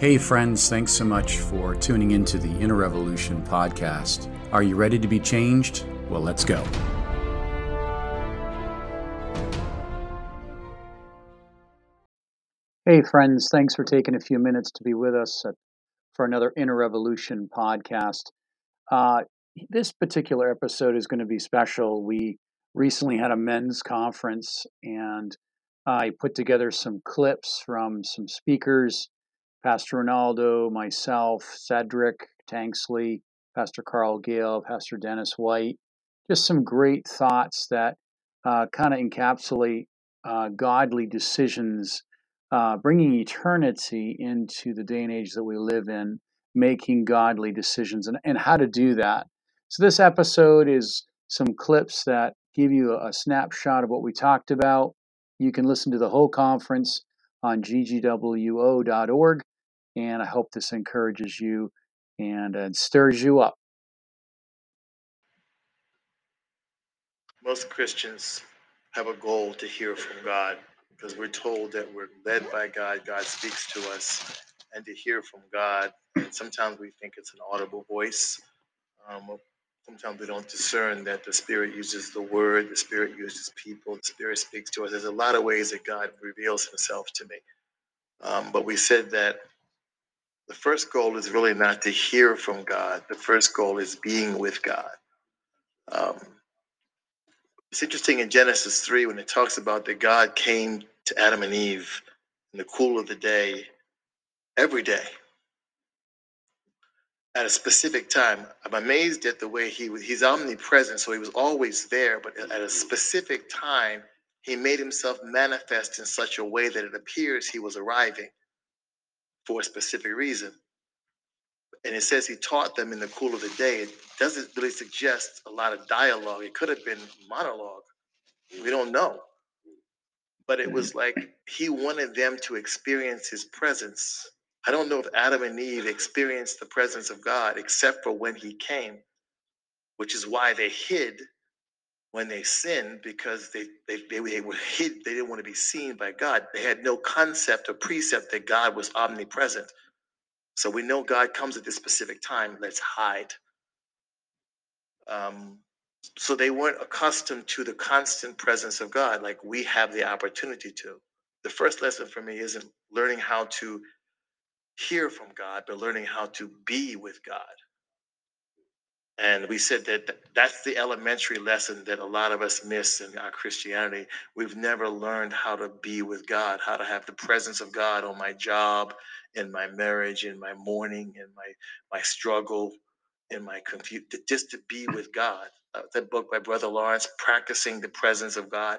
Hey, friends, thanks so much for tuning into the Inner Revolution podcast. Are you ready to be changed? Well, let's go. Hey, friends, thanks for taking a few minutes to be with us for another Inner Revolution podcast. Uh, this particular episode is going to be special. We recently had a men's conference, and I put together some clips from some speakers Pastor Ronaldo, myself, Cedric Tanksley, Pastor Carl Gale, Pastor Dennis White. Just some great thoughts that uh, kind of encapsulate uh, godly decisions, uh, bringing eternity into the day and age that we live in, making godly decisions, and, and how to do that. So, this episode is some clips that give you a, a snapshot of what we talked about. You can listen to the whole conference on ggwo.org, and I hope this encourages you and, and stirs you up. Most Christians have a goal to hear from God because we're told that we're led by God, God speaks to us, and to hear from God. And sometimes we think it's an audible voice. Um, sometimes we don't discern that the Spirit uses the word, the Spirit uses people, the Spirit speaks to us. There's a lot of ways that God reveals Himself to me. Um, but we said that the first goal is really not to hear from God, the first goal is being with God. Um, it's interesting in Genesis 3 when it talks about that God came to Adam and Eve in the cool of the day every day at a specific time. I'm amazed at the way he was, he's omnipresent, so he was always there, but at a specific time, he made himself manifest in such a way that it appears he was arriving for a specific reason. And it says he taught them in the cool of the day. It doesn't really suggest a lot of dialogue. It could have been monologue. We don't know. But it was like he wanted them to experience his presence I don't know if Adam and Eve experienced the presence of God except for when he came, which is why they hid when they sinned because they, they, they, they were hid. They didn't want to be seen by God. They had no concept or precept that God was omnipresent. So we know God comes at this specific time. Let's hide. Um, so they weren't accustomed to the constant presence of God like we have the opportunity to. The first lesson for me isn't learning how to hear from God, but learning how to be with God. And we said that that's the elementary lesson that a lot of us miss in our Christianity. We've never learned how to be with God, how to have the presence of God on my job, in my marriage, in my mourning, in my my struggle, in my confusion, just to be with God. Uh, that book by Brother Lawrence, Practicing the Presence of God.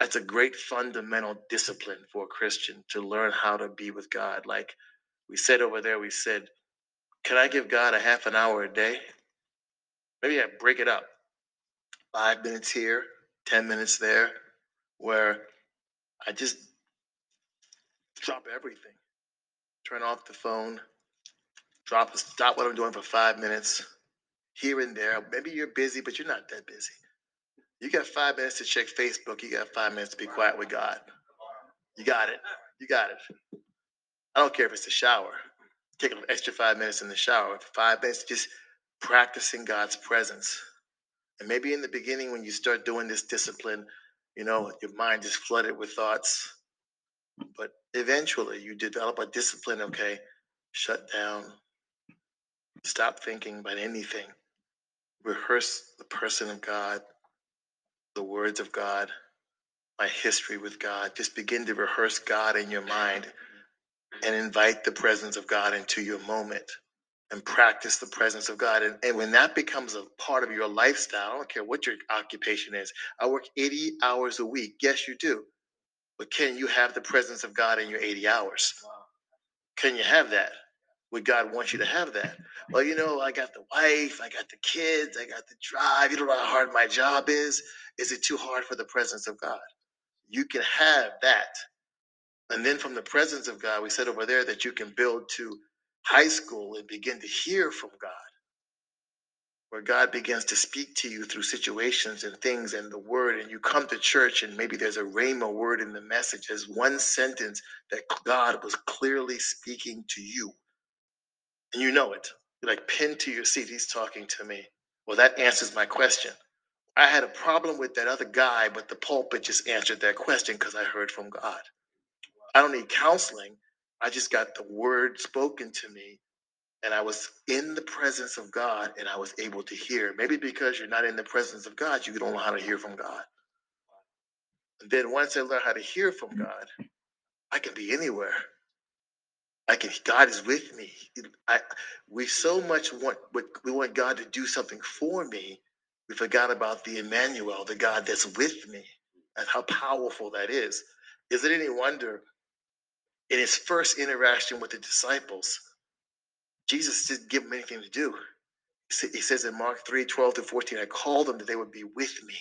That's a great fundamental discipline for a Christian to learn how to be with God. Like we said over there, we said, Can I give God a half an hour a day? Maybe I break it up five minutes here, 10 minutes there, where I just drop everything, turn off the phone, drop, stop what I'm doing for five minutes here and there. Maybe you're busy, but you're not that busy. You got five minutes to check Facebook. You got five minutes to be quiet with God. You got it. You got it. I don't care if it's a shower take an extra five minutes in the shower, five minutes just practicing God's presence. And maybe in the beginning, when you start doing this discipline, you know, your mind is flooded with thoughts. But eventually, you develop a discipline okay, shut down, stop thinking about anything, rehearse the person of God, the words of God, my history with God. Just begin to rehearse God in your mind and invite the presence of God into your moment and practice the presence of God. And, and when that becomes a part of your lifestyle, I don't care what your occupation is. I work 80 hours a week. Yes, you do. But can you have the presence of God in your 80 hours? Can you have that? Would God want you to have that? Well, you know, I got the wife, I got the kids, I got the drive. You don't know how hard my job is. Is it too hard for the presence of God? You can have that and then from the presence of God, we said over there that you can build to high school and begin to hear from God. where God begins to speak to you through situations and things and the word, and you come to church and maybe there's a rhema word in the message. There's one sentence that God was clearly speaking to you, and you know it. You're like pinned to your seat. He's talking to me. Well, that answers my question. I had a problem with that other guy, but the pulpit just answered that question because I heard from God. I don't need counseling. I just got the word spoken to me and I was in the presence of God and I was able to hear. Maybe because you're not in the presence of God, you don't know how to hear from God. And then once I learn how to hear from God, I can be anywhere. I can God is with me. I we so much want we want God to do something for me. We forgot about the Emmanuel, the God that's with me, and how powerful that is. Is it any wonder in his first interaction with the disciples? Jesus didn't give them anything to do. He says in Mark 3 12 to 14, I called them that they would be with me.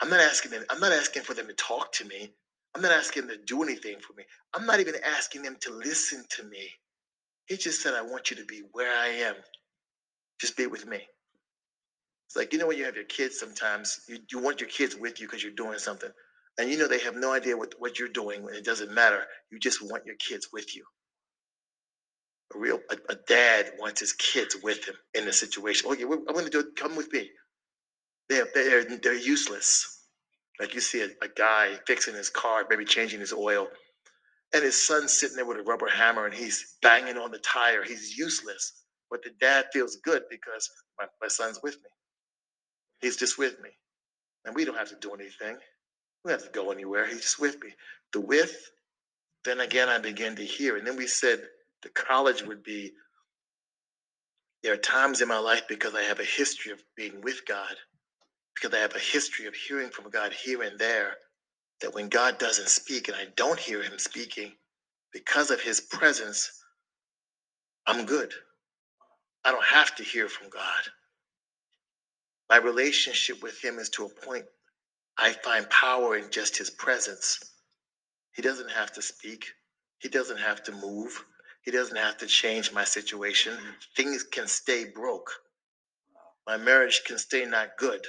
I'm not asking them, I'm not asking for them to talk to me. I'm not asking them to do anything for me. I'm not even asking them to listen to me. He just said, I want you to be where I am. Just be with me. It's like, you know, when you have your kids sometimes, you, you want your kids with you because you're doing something. And you know they have no idea what, what you're doing. And it doesn't matter. You just want your kids with you a real a, a, dad wants his kids with him in the situation. Okay, I'm going to do it. Come with me. They're they're they're useless. Like you see a, a guy fixing his car, maybe changing his oil, and his son's sitting there with a rubber hammer and he's banging on the tire. He's useless, but the dad feels good because my, my son's with me. He's just with me, and we don't have to do anything. We have to go anywhere. He's just with me. The with, then again, I begin to hear, and then we said the college would be there are times in my life because I have a history of being with God, because I have a history of hearing from God here and there, that when God doesn't speak and I don't hear him speaking, because of his presence, I'm good. I don't have to hear from God. My relationship with him is to a point I find power in just his presence. He doesn't have to speak, he doesn't have to move. He doesn't have to change my situation. Mm-hmm. Things can stay broke. My marriage can stay not good.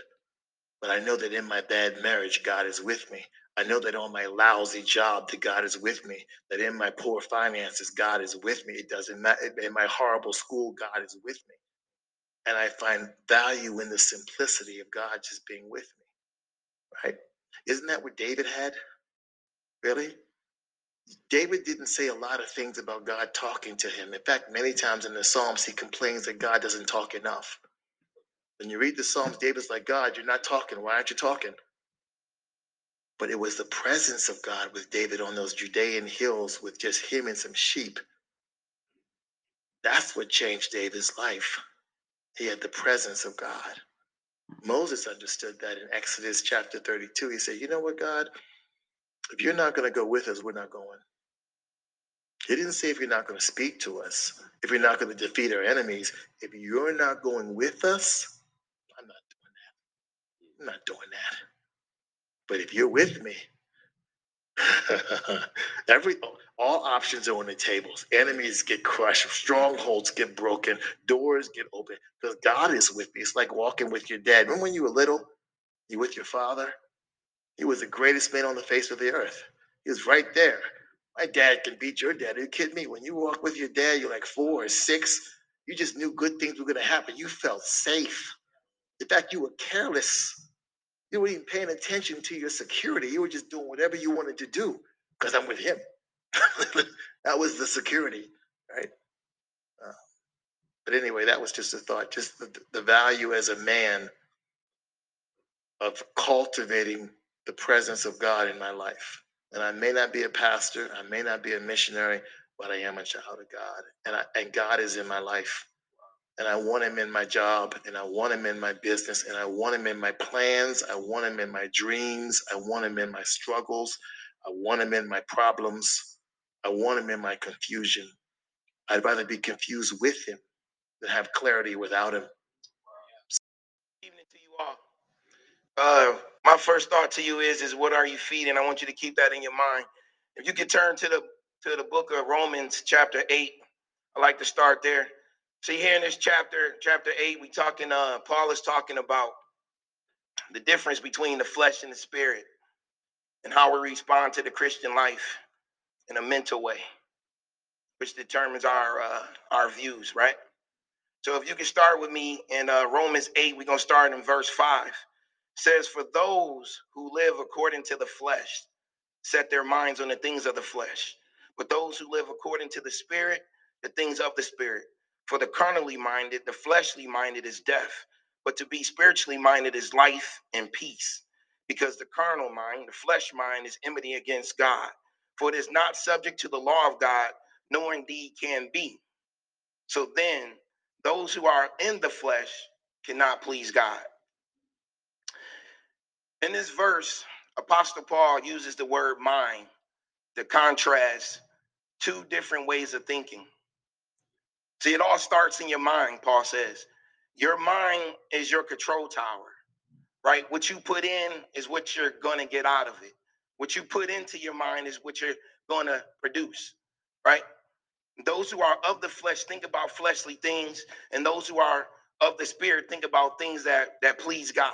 But I know that in my bad marriage, God is with me. I know that on my lousy job, that God is with me. That in my poor finances, God is with me. It doesn't matter. In my horrible school, God is with me. And I find value in the simplicity of God just being with me. Right? Isn't that what David had? Really? David didn't say a lot of things about God talking to him. In fact, many times in the Psalms, he complains that God doesn't talk enough. When you read the Psalms, David's like, God, you're not talking. Why aren't you talking? But it was the presence of God with David on those Judean hills with just him and some sheep. That's what changed David's life. He had the presence of God. Moses understood that in Exodus chapter 32. He said, You know what, God? If you're not going to go with us, we're not going. He didn't say if you're not going to speak to us, if you're not going to defeat our enemies. If you're not going with us, I'm not doing that. I'm not doing that. But if you're with me, every all options are on the tables. Enemies get crushed, strongholds get broken, doors get open because God is with me. It's like walking with your dad. Remember when you were little? You with your father? He was the greatest man on the face of the earth. He was right there. My dad can beat your dad. Are you kidding me? When you walk with your dad, you're like four or six. You just knew good things were going to happen. You felt safe. In fact, you were careless. You weren't even paying attention to your security. You were just doing whatever you wanted to do because I'm with him. that was the security, right? Uh, but anyway, that was just a thought. Just the, the value as a man of cultivating the presence of God in my life. And I may not be a pastor, I may not be a missionary, but I am a child of God. And I, and God is in my life. And I want him in my job, and I want him in my business, and I want him in my plans, I want him in my dreams, I want him in my struggles, I want him in my problems, I want him in my confusion. I'd rather be confused with him than have clarity without him. Evening to you all. Uh, my first thought to you is, is what are you feeding? I want you to keep that in your mind. If you could turn to the to the book of Romans, chapter eight, I like to start there. See here in this chapter, chapter eight, we talking. Uh, Paul is talking about the difference between the flesh and the spirit, and how we respond to the Christian life in a mental way, which determines our uh, our views, right? So if you can start with me in uh, Romans eight, we're gonna start in verse five. It says, "For those who live according to the flesh set their minds on the things of the flesh, but those who live according to the Spirit, the things of the Spirit." For the carnally minded, the fleshly minded is death, but to be spiritually minded is life and peace. Because the carnal mind, the flesh mind, is enmity against God. For it is not subject to the law of God, nor indeed can be. So then, those who are in the flesh cannot please God. In this verse, Apostle Paul uses the word mind to contrast two different ways of thinking. See, it all starts in your mind, Paul says. Your mind is your control tower, right? What you put in is what you're going to get out of it. What you put into your mind is what you're going to produce, right? Those who are of the flesh think about fleshly things, and those who are of the spirit think about things that that please God.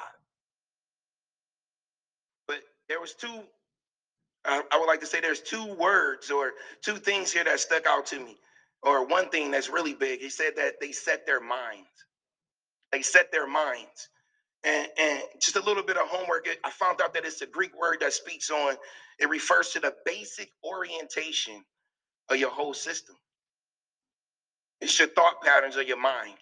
But there was two. I would like to say there's two words or two things here that stuck out to me or one thing that's really big, he said that they set their minds. They set their minds. And, and just a little bit of homework, I found out that it's a Greek word that speaks on, it refers to the basic orientation of your whole system. It's your thought patterns of your mind.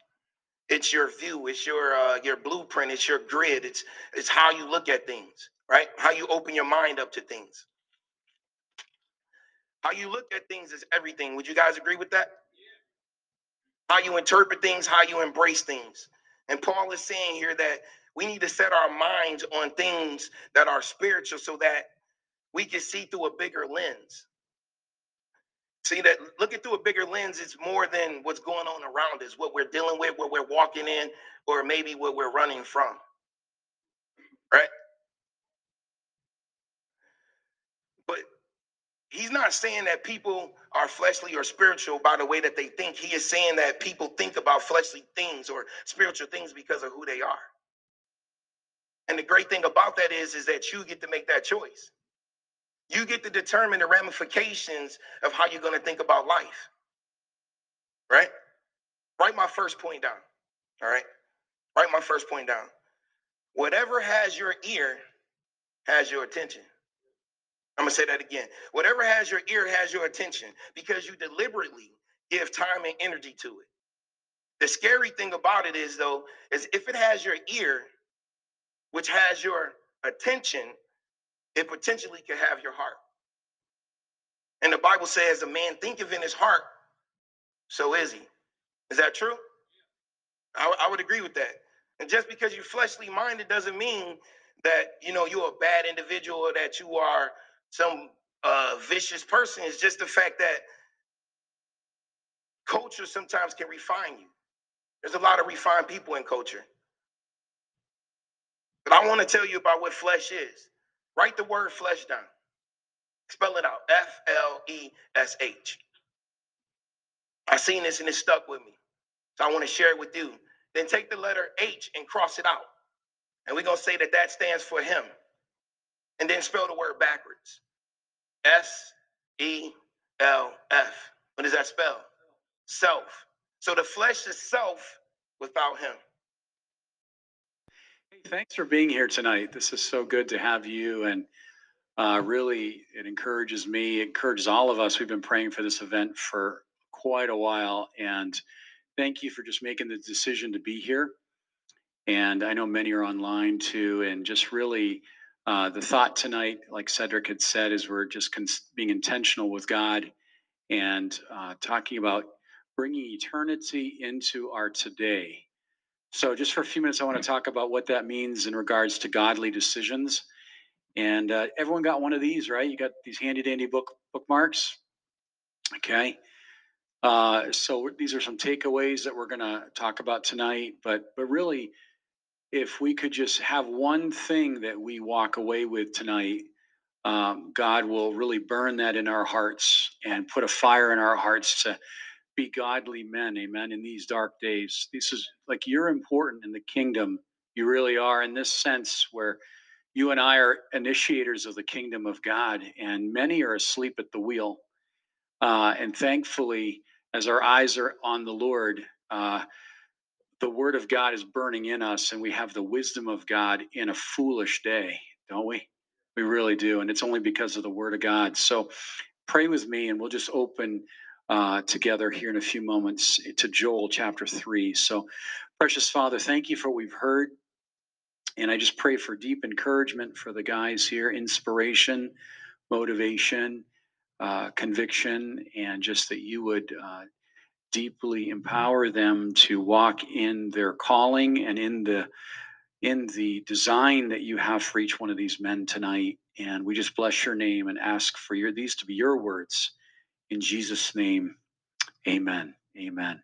It's your view. It's your uh, your blueprint. It's your grid. It's it's how you look at things, right? How you open your mind up to things. How you look at things is everything. Would you guys agree with that? How you interpret things, how you embrace things. And Paul is saying here that we need to set our minds on things that are spiritual so that we can see through a bigger lens. See that looking through a bigger lens is more than what's going on around us, what we're dealing with, what we're walking in, or maybe what we're running from. Right? But he's not saying that people are fleshly or spiritual by the way that they think. He is saying that people think about fleshly things or spiritual things because of who they are. And the great thing about that is, is that you get to make that choice. You get to determine the ramifications of how you're going to think about life. Right? Write my first point down. All right? Write my first point down. Whatever has your ear has your attention. I'm gonna say that again. Whatever has your ear has your attention because you deliberately give time and energy to it. The scary thing about it is though, is if it has your ear, which has your attention, it potentially could have your heart. And the Bible says, "A man thinketh in his heart, so is he." Is that true? I, I would agree with that. And just because you're fleshly minded doesn't mean that you know you're a bad individual or that you are some uh, vicious person. It's just the fact that culture sometimes can refine you. There's a lot of refined people in culture. But I want to tell you about what flesh is. Write the word flesh down. Spell it out F L E S H. I seen this and it stuck with me. So I want to share it with you. Then take the letter H and cross it out. And we're going to say that that stands for him and then spell the word backwards. S E L F. What does that spell? Self. So the flesh is self without him. Hey, thanks for being here tonight. This is so good to have you. And uh, really, it encourages me, it encourages all of us. We've been praying for this event for quite a while. And thank you for just making the decision to be here. And I know many are online too. And just really, uh, the thought tonight, like Cedric had said, is we're just cons- being intentional with God and uh, talking about bringing eternity into our today. So, just for a few minutes, I want to talk about what that means in regards to godly decisions. And uh, everyone got one of these, right? You got these handy dandy book bookmarks. Okay. Uh, so these are some takeaways that we're going to talk about tonight. But but really, if we could just have one thing that we walk away with tonight, um, God will really burn that in our hearts and put a fire in our hearts to be godly men, amen, in these dark days. This is like you're important in the kingdom. You really are in this sense where you and I are initiators of the kingdom of God, and many are asleep at the wheel. Uh, and thankfully, as our eyes are on the Lord, uh, the word of God is burning in us, and we have the wisdom of God in a foolish day, don't we? We really do. And it's only because of the word of God. So pray with me, and we'll just open uh, together here in a few moments to Joel chapter 3. So, precious Father, thank you for what we've heard. And I just pray for deep encouragement for the guys here, inspiration, motivation, uh, conviction, and just that you would uh, deeply empower them to walk in their calling and in the in the design that you have for each one of these men tonight. And we just bless your name and ask for your these to be your words. In Jesus' name, amen. Amen.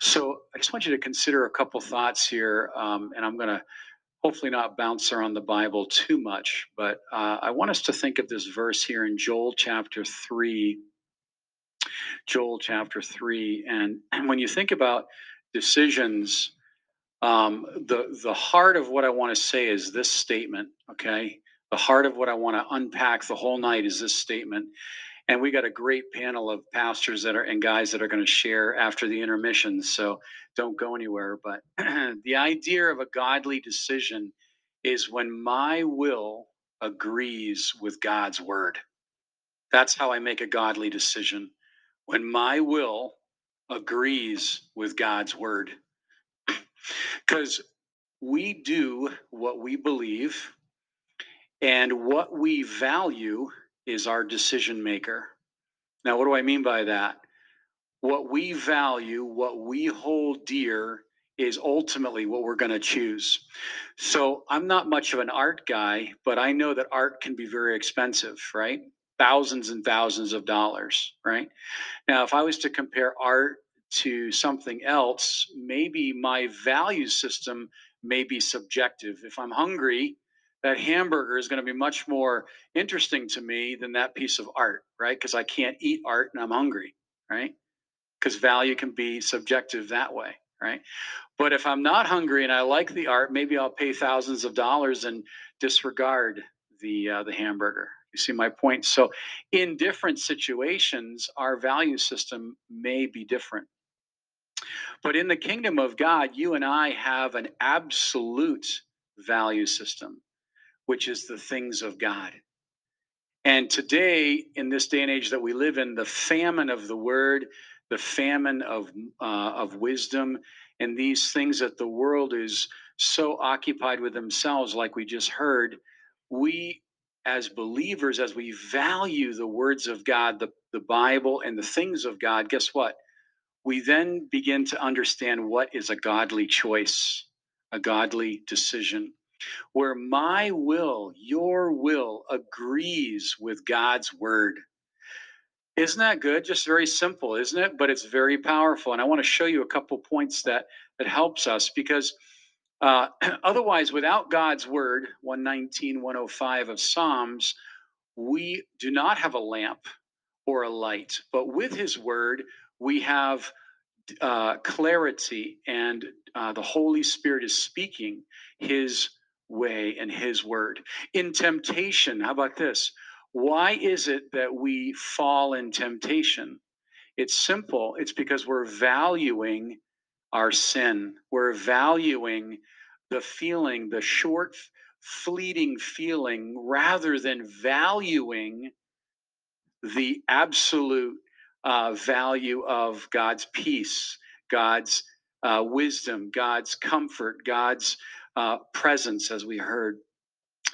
So I just want you to consider a couple thoughts here, um, and I'm going to hopefully not bounce around the Bible too much, but uh, I want us to think of this verse here in Joel chapter 3. Joel chapter 3. And, and when you think about decisions, um, the, the heart of what I want to say is this statement, okay? The heart of what I want to unpack the whole night is this statement. And we got a great panel of pastors that are and guys that are going to share after the intermission. So don't go anywhere. But the idea of a godly decision is when my will agrees with God's word. That's how I make a godly decision. When my will agrees with God's word. Because we do what we believe, and what we value is our decision maker. Now, what do I mean by that? What we value, what we hold dear, is ultimately what we're going to choose. So, I'm not much of an art guy, but I know that art can be very expensive, right? Thousands and thousands of dollars, right? Now, if I was to compare art to something else, maybe my value system may be subjective. If I'm hungry, that hamburger is going to be much more interesting to me than that piece of art, right? Because I can't eat art and I'm hungry, right? Because value can be subjective that way, right? But if I'm not hungry and I like the art, maybe I'll pay thousands of dollars and disregard the uh, the hamburger. You see my point? So, in different situations, our value system may be different. But in the kingdom of God, you and I have an absolute value system which is the things of God. And today, in this day and age that we live in, the famine of the word, the famine of, uh, of wisdom, and these things that the world is so occupied with themselves, like we just heard, we as believers, as we value the words of God, the, the Bible, and the things of God, guess what? We then begin to understand what is a godly choice, a godly decision where my will, your will, agrees with God's word. Isn't that good? Just very simple, isn't it? But it's very powerful. And I want to show you a couple points that that helps us because uh, otherwise, without God's word, 119, 105 of Psalms, we do not have a lamp or a light. But with his word, we have uh, clarity, and uh, the Holy Spirit is speaking his way and his word. In temptation, how about this? Why is it that we fall in temptation? It's simple. It's because we're valuing our sin. We're valuing the feeling, the short, fleeting feeling, rather than valuing the absolute uh, value of God's peace, God's uh, wisdom, God's comfort, God's uh, presence, as we heard.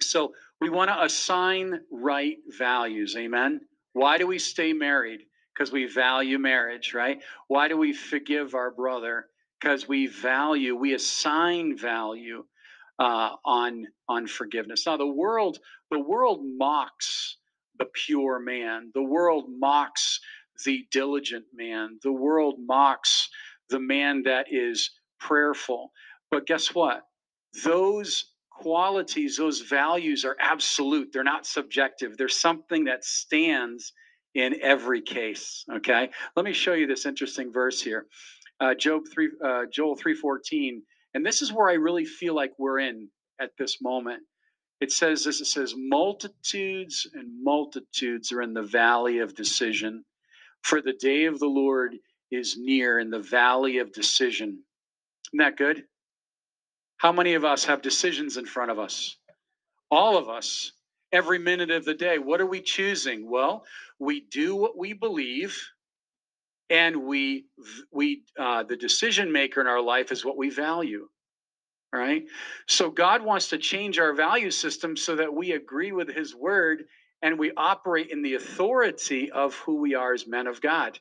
So we want to assign right values. Amen. Why do we stay married? Because we value marriage, right? Why do we forgive our brother? Because we value, we assign value uh, on on forgiveness. Now the world, the world mocks the pure man. The world mocks the diligent man. The world mocks the man that is prayerful. But guess what? those qualities, those values are absolute. They're not subjective. There's something that stands in every case. Okay, let me show you this interesting verse here, uh, Job three, uh, Joel three fourteen, and this is where I really feel like we're in at this moment. It says this. It says multitudes and multitudes are in the valley of decision, for the day of the Lord is near in the valley of decision. Isn't that good? How many of us have decisions in front of us? All of us every minute of the day. What are we choosing? Well, we do what we believe, and we we uh, the decision maker in our life is what we value. Right. So God wants to change our value system so that we agree with His word and we operate in the authority of who we are as men of God.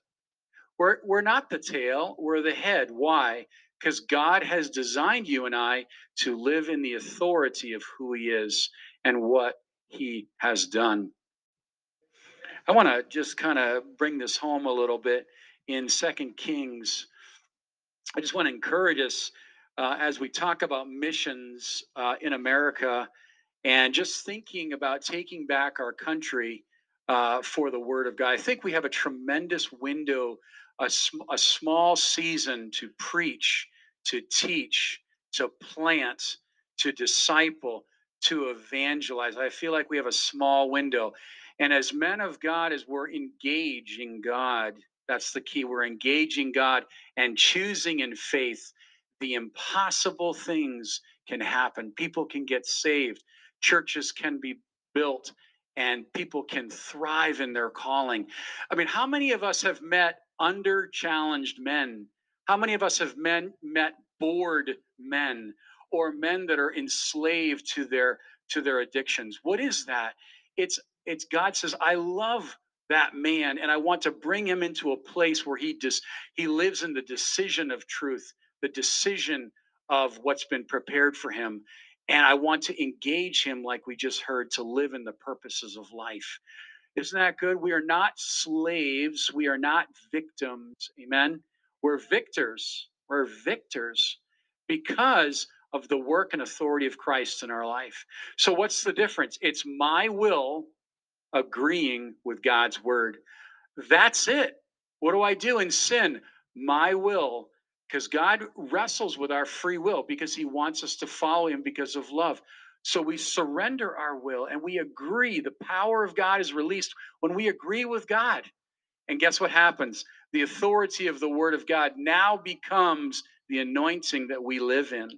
We're we're not the tail; we're the head. Why? Because God has designed you and I to live in the authority of who He is and what he has done. I want to just kind of bring this home a little bit in Second Kings. I just want to encourage us uh, as we talk about missions uh, in America and just thinking about taking back our country uh, for the Word of God. I think we have a tremendous window, a, sm- a small season to preach, to teach, to plant, to disciple, to evangelize. I feel like we have a small window. And as men of God, as we're engaging God, that's the key. We're engaging God and choosing in faith. The impossible things can happen. People can get saved, churches can be built, and people can thrive in their calling. I mean, how many of us have met under challenged men? How many of us have men, met bored men or men that are enslaved to their to their addictions. What is that? It's it's god says i love that man and i want to bring him into a place where he just he lives in the decision of truth the decision of what's been prepared for him and i want to engage him like we just heard to live in the purposes of life. Isn't that good? We are not slaves. We are not victims. Amen? We're victors. We're victors because of the work and authority of Christ in our life. So, what's the difference? It's my will agreeing with God's word. That's it. What do I do in sin? My will, because God wrestles with our free will because he wants us to follow him because of love. So we surrender our will and we agree. The power of God is released when we agree with God. And guess what happens? The authority of the word of God now becomes the anointing that we live in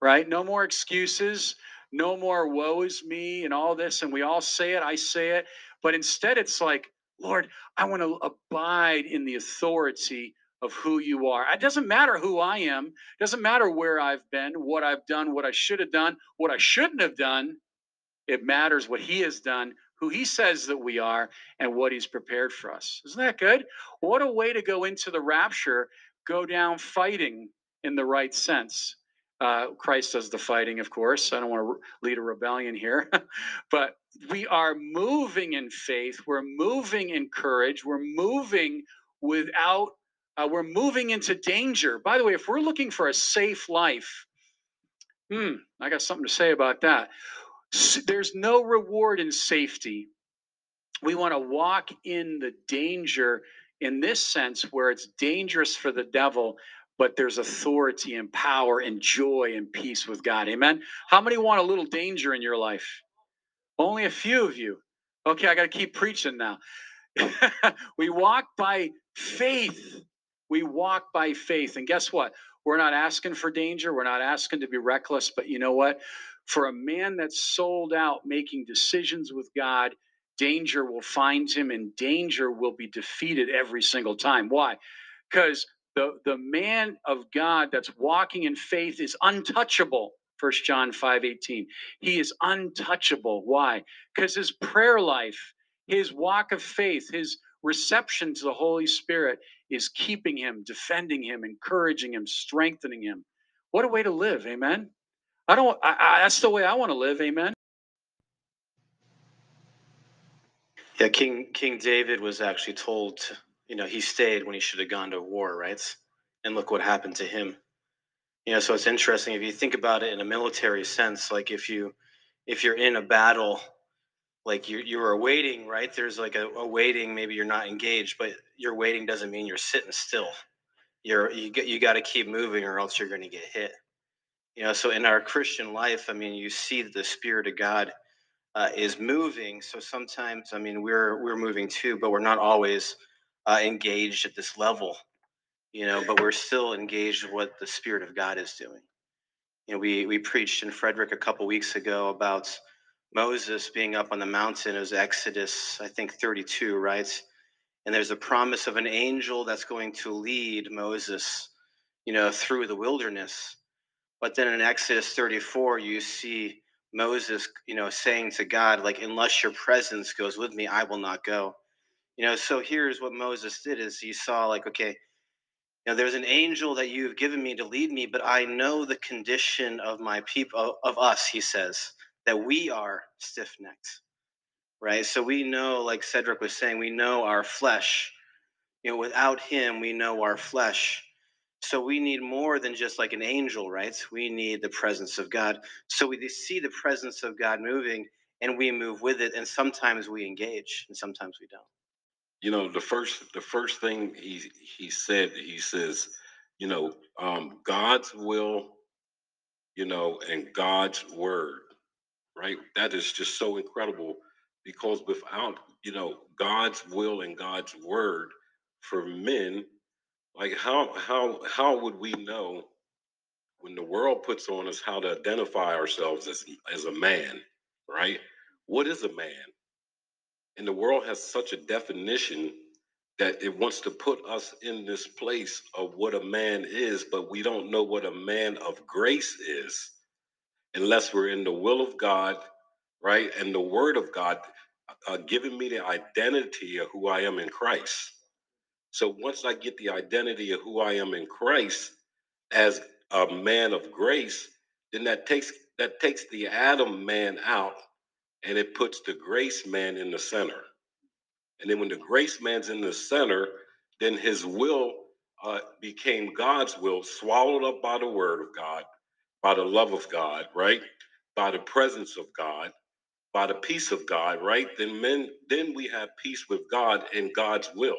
right? No more excuses, no more woe is me and all this. And we all say it, I say it. But instead, it's like, Lord, I want to abide in the authority of who you are. It doesn't matter who I am, it doesn't matter where I've been, what I've done, what I should have done, what I shouldn't have done. It matters what He has done, who He says that we are, and what He's prepared for us. Isn't that good? What a way to go into the rapture, go down fighting in the right sense. Uh, Christ does the fighting, of course. I don't want to re- lead a rebellion here, but we are moving in faith. We're moving in courage. We're moving without, uh, we're moving into danger. By the way, if we're looking for a safe life, hmm, I got something to say about that. There's no reward in safety. We want to walk in the danger in this sense where it's dangerous for the devil but there's authority and power and joy and peace with God. Amen. How many want a little danger in your life? Only a few of you. Okay, I got to keep preaching now. we walk by faith. We walk by faith. And guess what? We're not asking for danger. We're not asking to be reckless. But you know what? For a man that's sold out making decisions with God, danger will find him and danger will be defeated every single time. Why? Because the, the man of God that's walking in faith is untouchable. First John 5 18. He is untouchable. Why? Because his prayer life, his walk of faith, his reception to the Holy Spirit is keeping him, defending him, encouraging him, strengthening him. What a way to live, amen. I don't I, I, that's the way I want to live, amen. Yeah, King King David was actually told, to, you know, he stayed when he should have gone to war, right? And look what happened to him. You know, so it's interesting if you think about it in a military sense. Like if you if you're in a battle like you you are waiting, right? There's like a, a waiting. Maybe you're not engaged, but your waiting doesn't mean you're sitting still. You're you get you got to keep moving, or else you're going to get hit. You know, so in our Christian life, I mean, you see the Spirit of God uh, is moving. So sometimes, I mean, we're we're moving too, but we're not always uh, engaged at this level. You know, but we're still engaged with what the Spirit of God is doing. You know, we we preached in Frederick a couple weeks ago about Moses being up on the mountain. It was Exodus, I think, 32, right? And there's a promise of an angel that's going to lead Moses, you know, through the wilderness. But then in Exodus 34, you see Moses, you know, saying to God, like, unless your presence goes with me, I will not go. You know, so here's what Moses did is he saw, like, okay, you know, there's an angel that you've given me to lead me, but I know the condition of my people, of us, he says that we are stiff necked, right? So we know, like Cedric was saying, we know our flesh. You know, without Him, we know our flesh. So we need more than just like an angel, right? We need the presence of God. So we see the presence of God moving and we move with it. And sometimes we engage and sometimes we don't. You know, the first the first thing he he said, he says, you know, um, God's will, you know, and God's word right? That is just so incredible because without, you know, God's will and God's word for men, like how how how would we know when the world puts on us how to identify ourselves as as a man, right? What is a man? And the world has such a definition that it wants to put us in this place of what a man is, but we don't know what a man of grace is unless we're in the will of God right? And the word of God uh, giving me the identity of who I am in Christ. So once I get the identity of who I am in Christ as a man of grace, then that takes that takes the Adam man out and it puts the grace man in the center. And then when the grace man's in the center, then his will uh, became God's will, swallowed up by the word of God, by the love of God, right? By the presence of God by the peace of God, right? Then men then we have peace with God and God's will.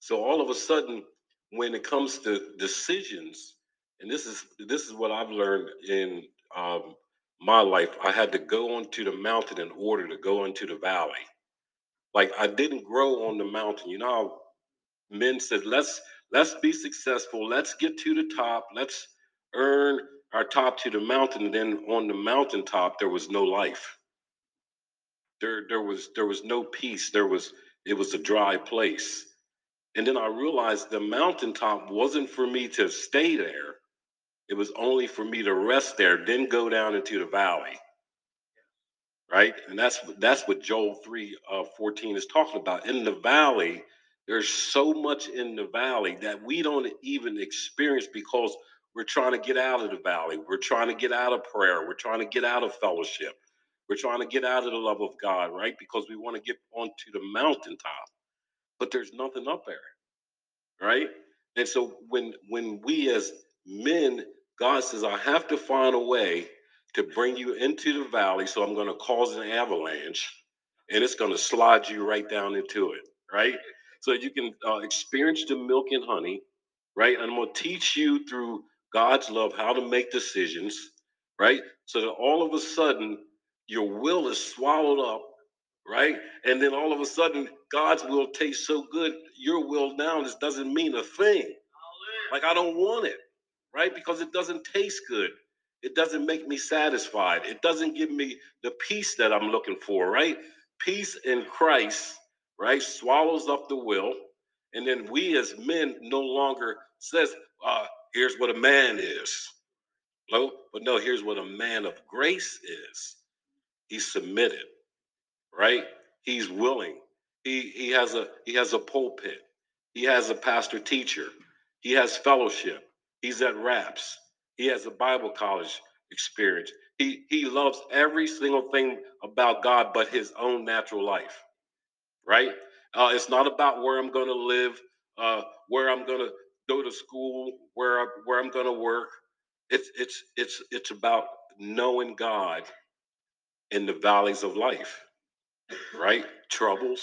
So all of a sudden, when it comes to decisions, and this is this is what I've learned in um, my life, I had to go onto the mountain in order to go into the valley. Like I didn't grow on the mountain. You know, men said, "Let's let's be successful. Let's get to the top. Let's earn our top to the mountain." And then on the mountaintop, there was no life there there was there was no peace there was it was a dry place and then i realized the mountaintop wasn't for me to stay there it was only for me to rest there then go down into the valley. Right? And that's that's what joel 3 uh, 14 is talking about. In the valley there's so much in the valley that we don't even experience because we're trying to get out of the valley. We're trying to get out of prayer. We're trying to get out of fellowship. We're trying to get out of the love of God, right? Because we want to get onto the mountaintop, but there's nothing up there, right? And so when when we as men, God says, I have to find a way to bring you into the valley, so I'm going to cause an avalanche, and it's going to slide you right down into it, right? So you can uh, experience the milk and honey, right? And I'm going to teach you through God's love how to make decisions, right? So that all of a sudden your will is swallowed up, right? And then all of a sudden, God's will tastes so good, your will now doesn't mean a thing. Like I don't want it, right? Because it doesn't taste good. It doesn't make me satisfied. It doesn't give me the peace that I'm looking for, right? Peace in Christ, right, swallows up the will. And then we as men no longer says, uh, here's what a man is. No, but no, here's what a man of grace is. He's submitted, right? He's willing. He he has a he has a pulpit. He has a pastor teacher. He has fellowship. He's at RAPS. He has a Bible college experience. He he loves every single thing about God but his own natural life. Right? Uh, it's not about where I'm going to live, uh, where I'm going to go to school, where I, where I'm going to work. It's it's it's it's about knowing God in the valleys of life. right? Troubles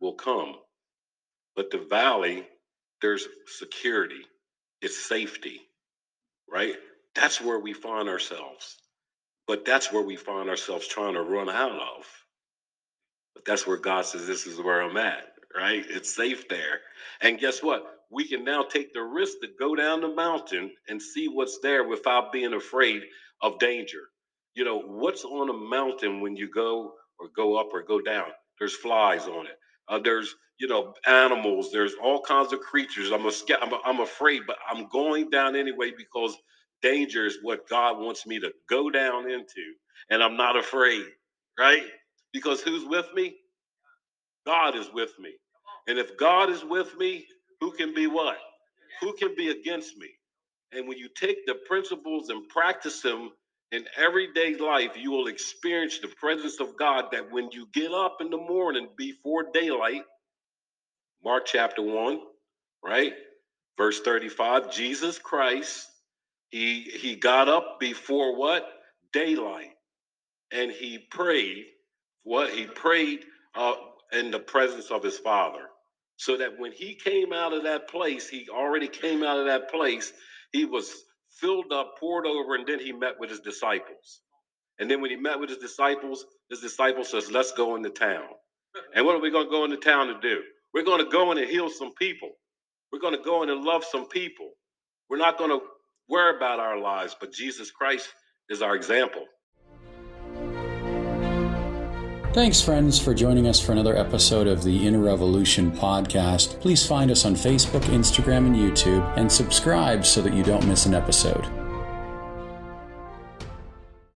will come. But the valley, there's security, it's safety, right? That's where we find ourselves. But that's where we find ourselves trying to run out of. But that's where God says, This is where I'm at, right? It's safe there. And guess what? We can now take the risk to go down the mountain and see what's there without being afraid of danger. You know, what's on a mountain when you go or go up or go down? There's flies on it. Uh, there's you know animals. There's all kinds of creatures. I'm a, I'm, a, I'm afraid, but I'm going down anyway because danger is what God wants me to go down into, and I'm not afraid, right? Because who's with me? God is with me. And if God is with me, who can be what? Who can be against me? And when you take the principles and practice them in everyday life, you will experience the presence of God that when you get up in the morning before daylight, Mark chapter 1, right? Verse 35, Jesus Christ, he he got up before what? Daylight. And he prayed what? He prayed uh, in the presence of his Father. So that when he came out of that place, he already came out of that place, he was filled up, poured over, and then he met with his disciples. And then when he met with his disciples, his disciples says, Let's go into town. And what are we going to go into town to do? We're going to go in and heal some people. We're going to go in and love some people. We're not going to worry about our lives, but Jesus Christ is our example. Thanks, friends, for joining us for another episode of the Inner Revolution podcast. Please find us on Facebook, Instagram, and YouTube, and subscribe so that you don't miss an episode.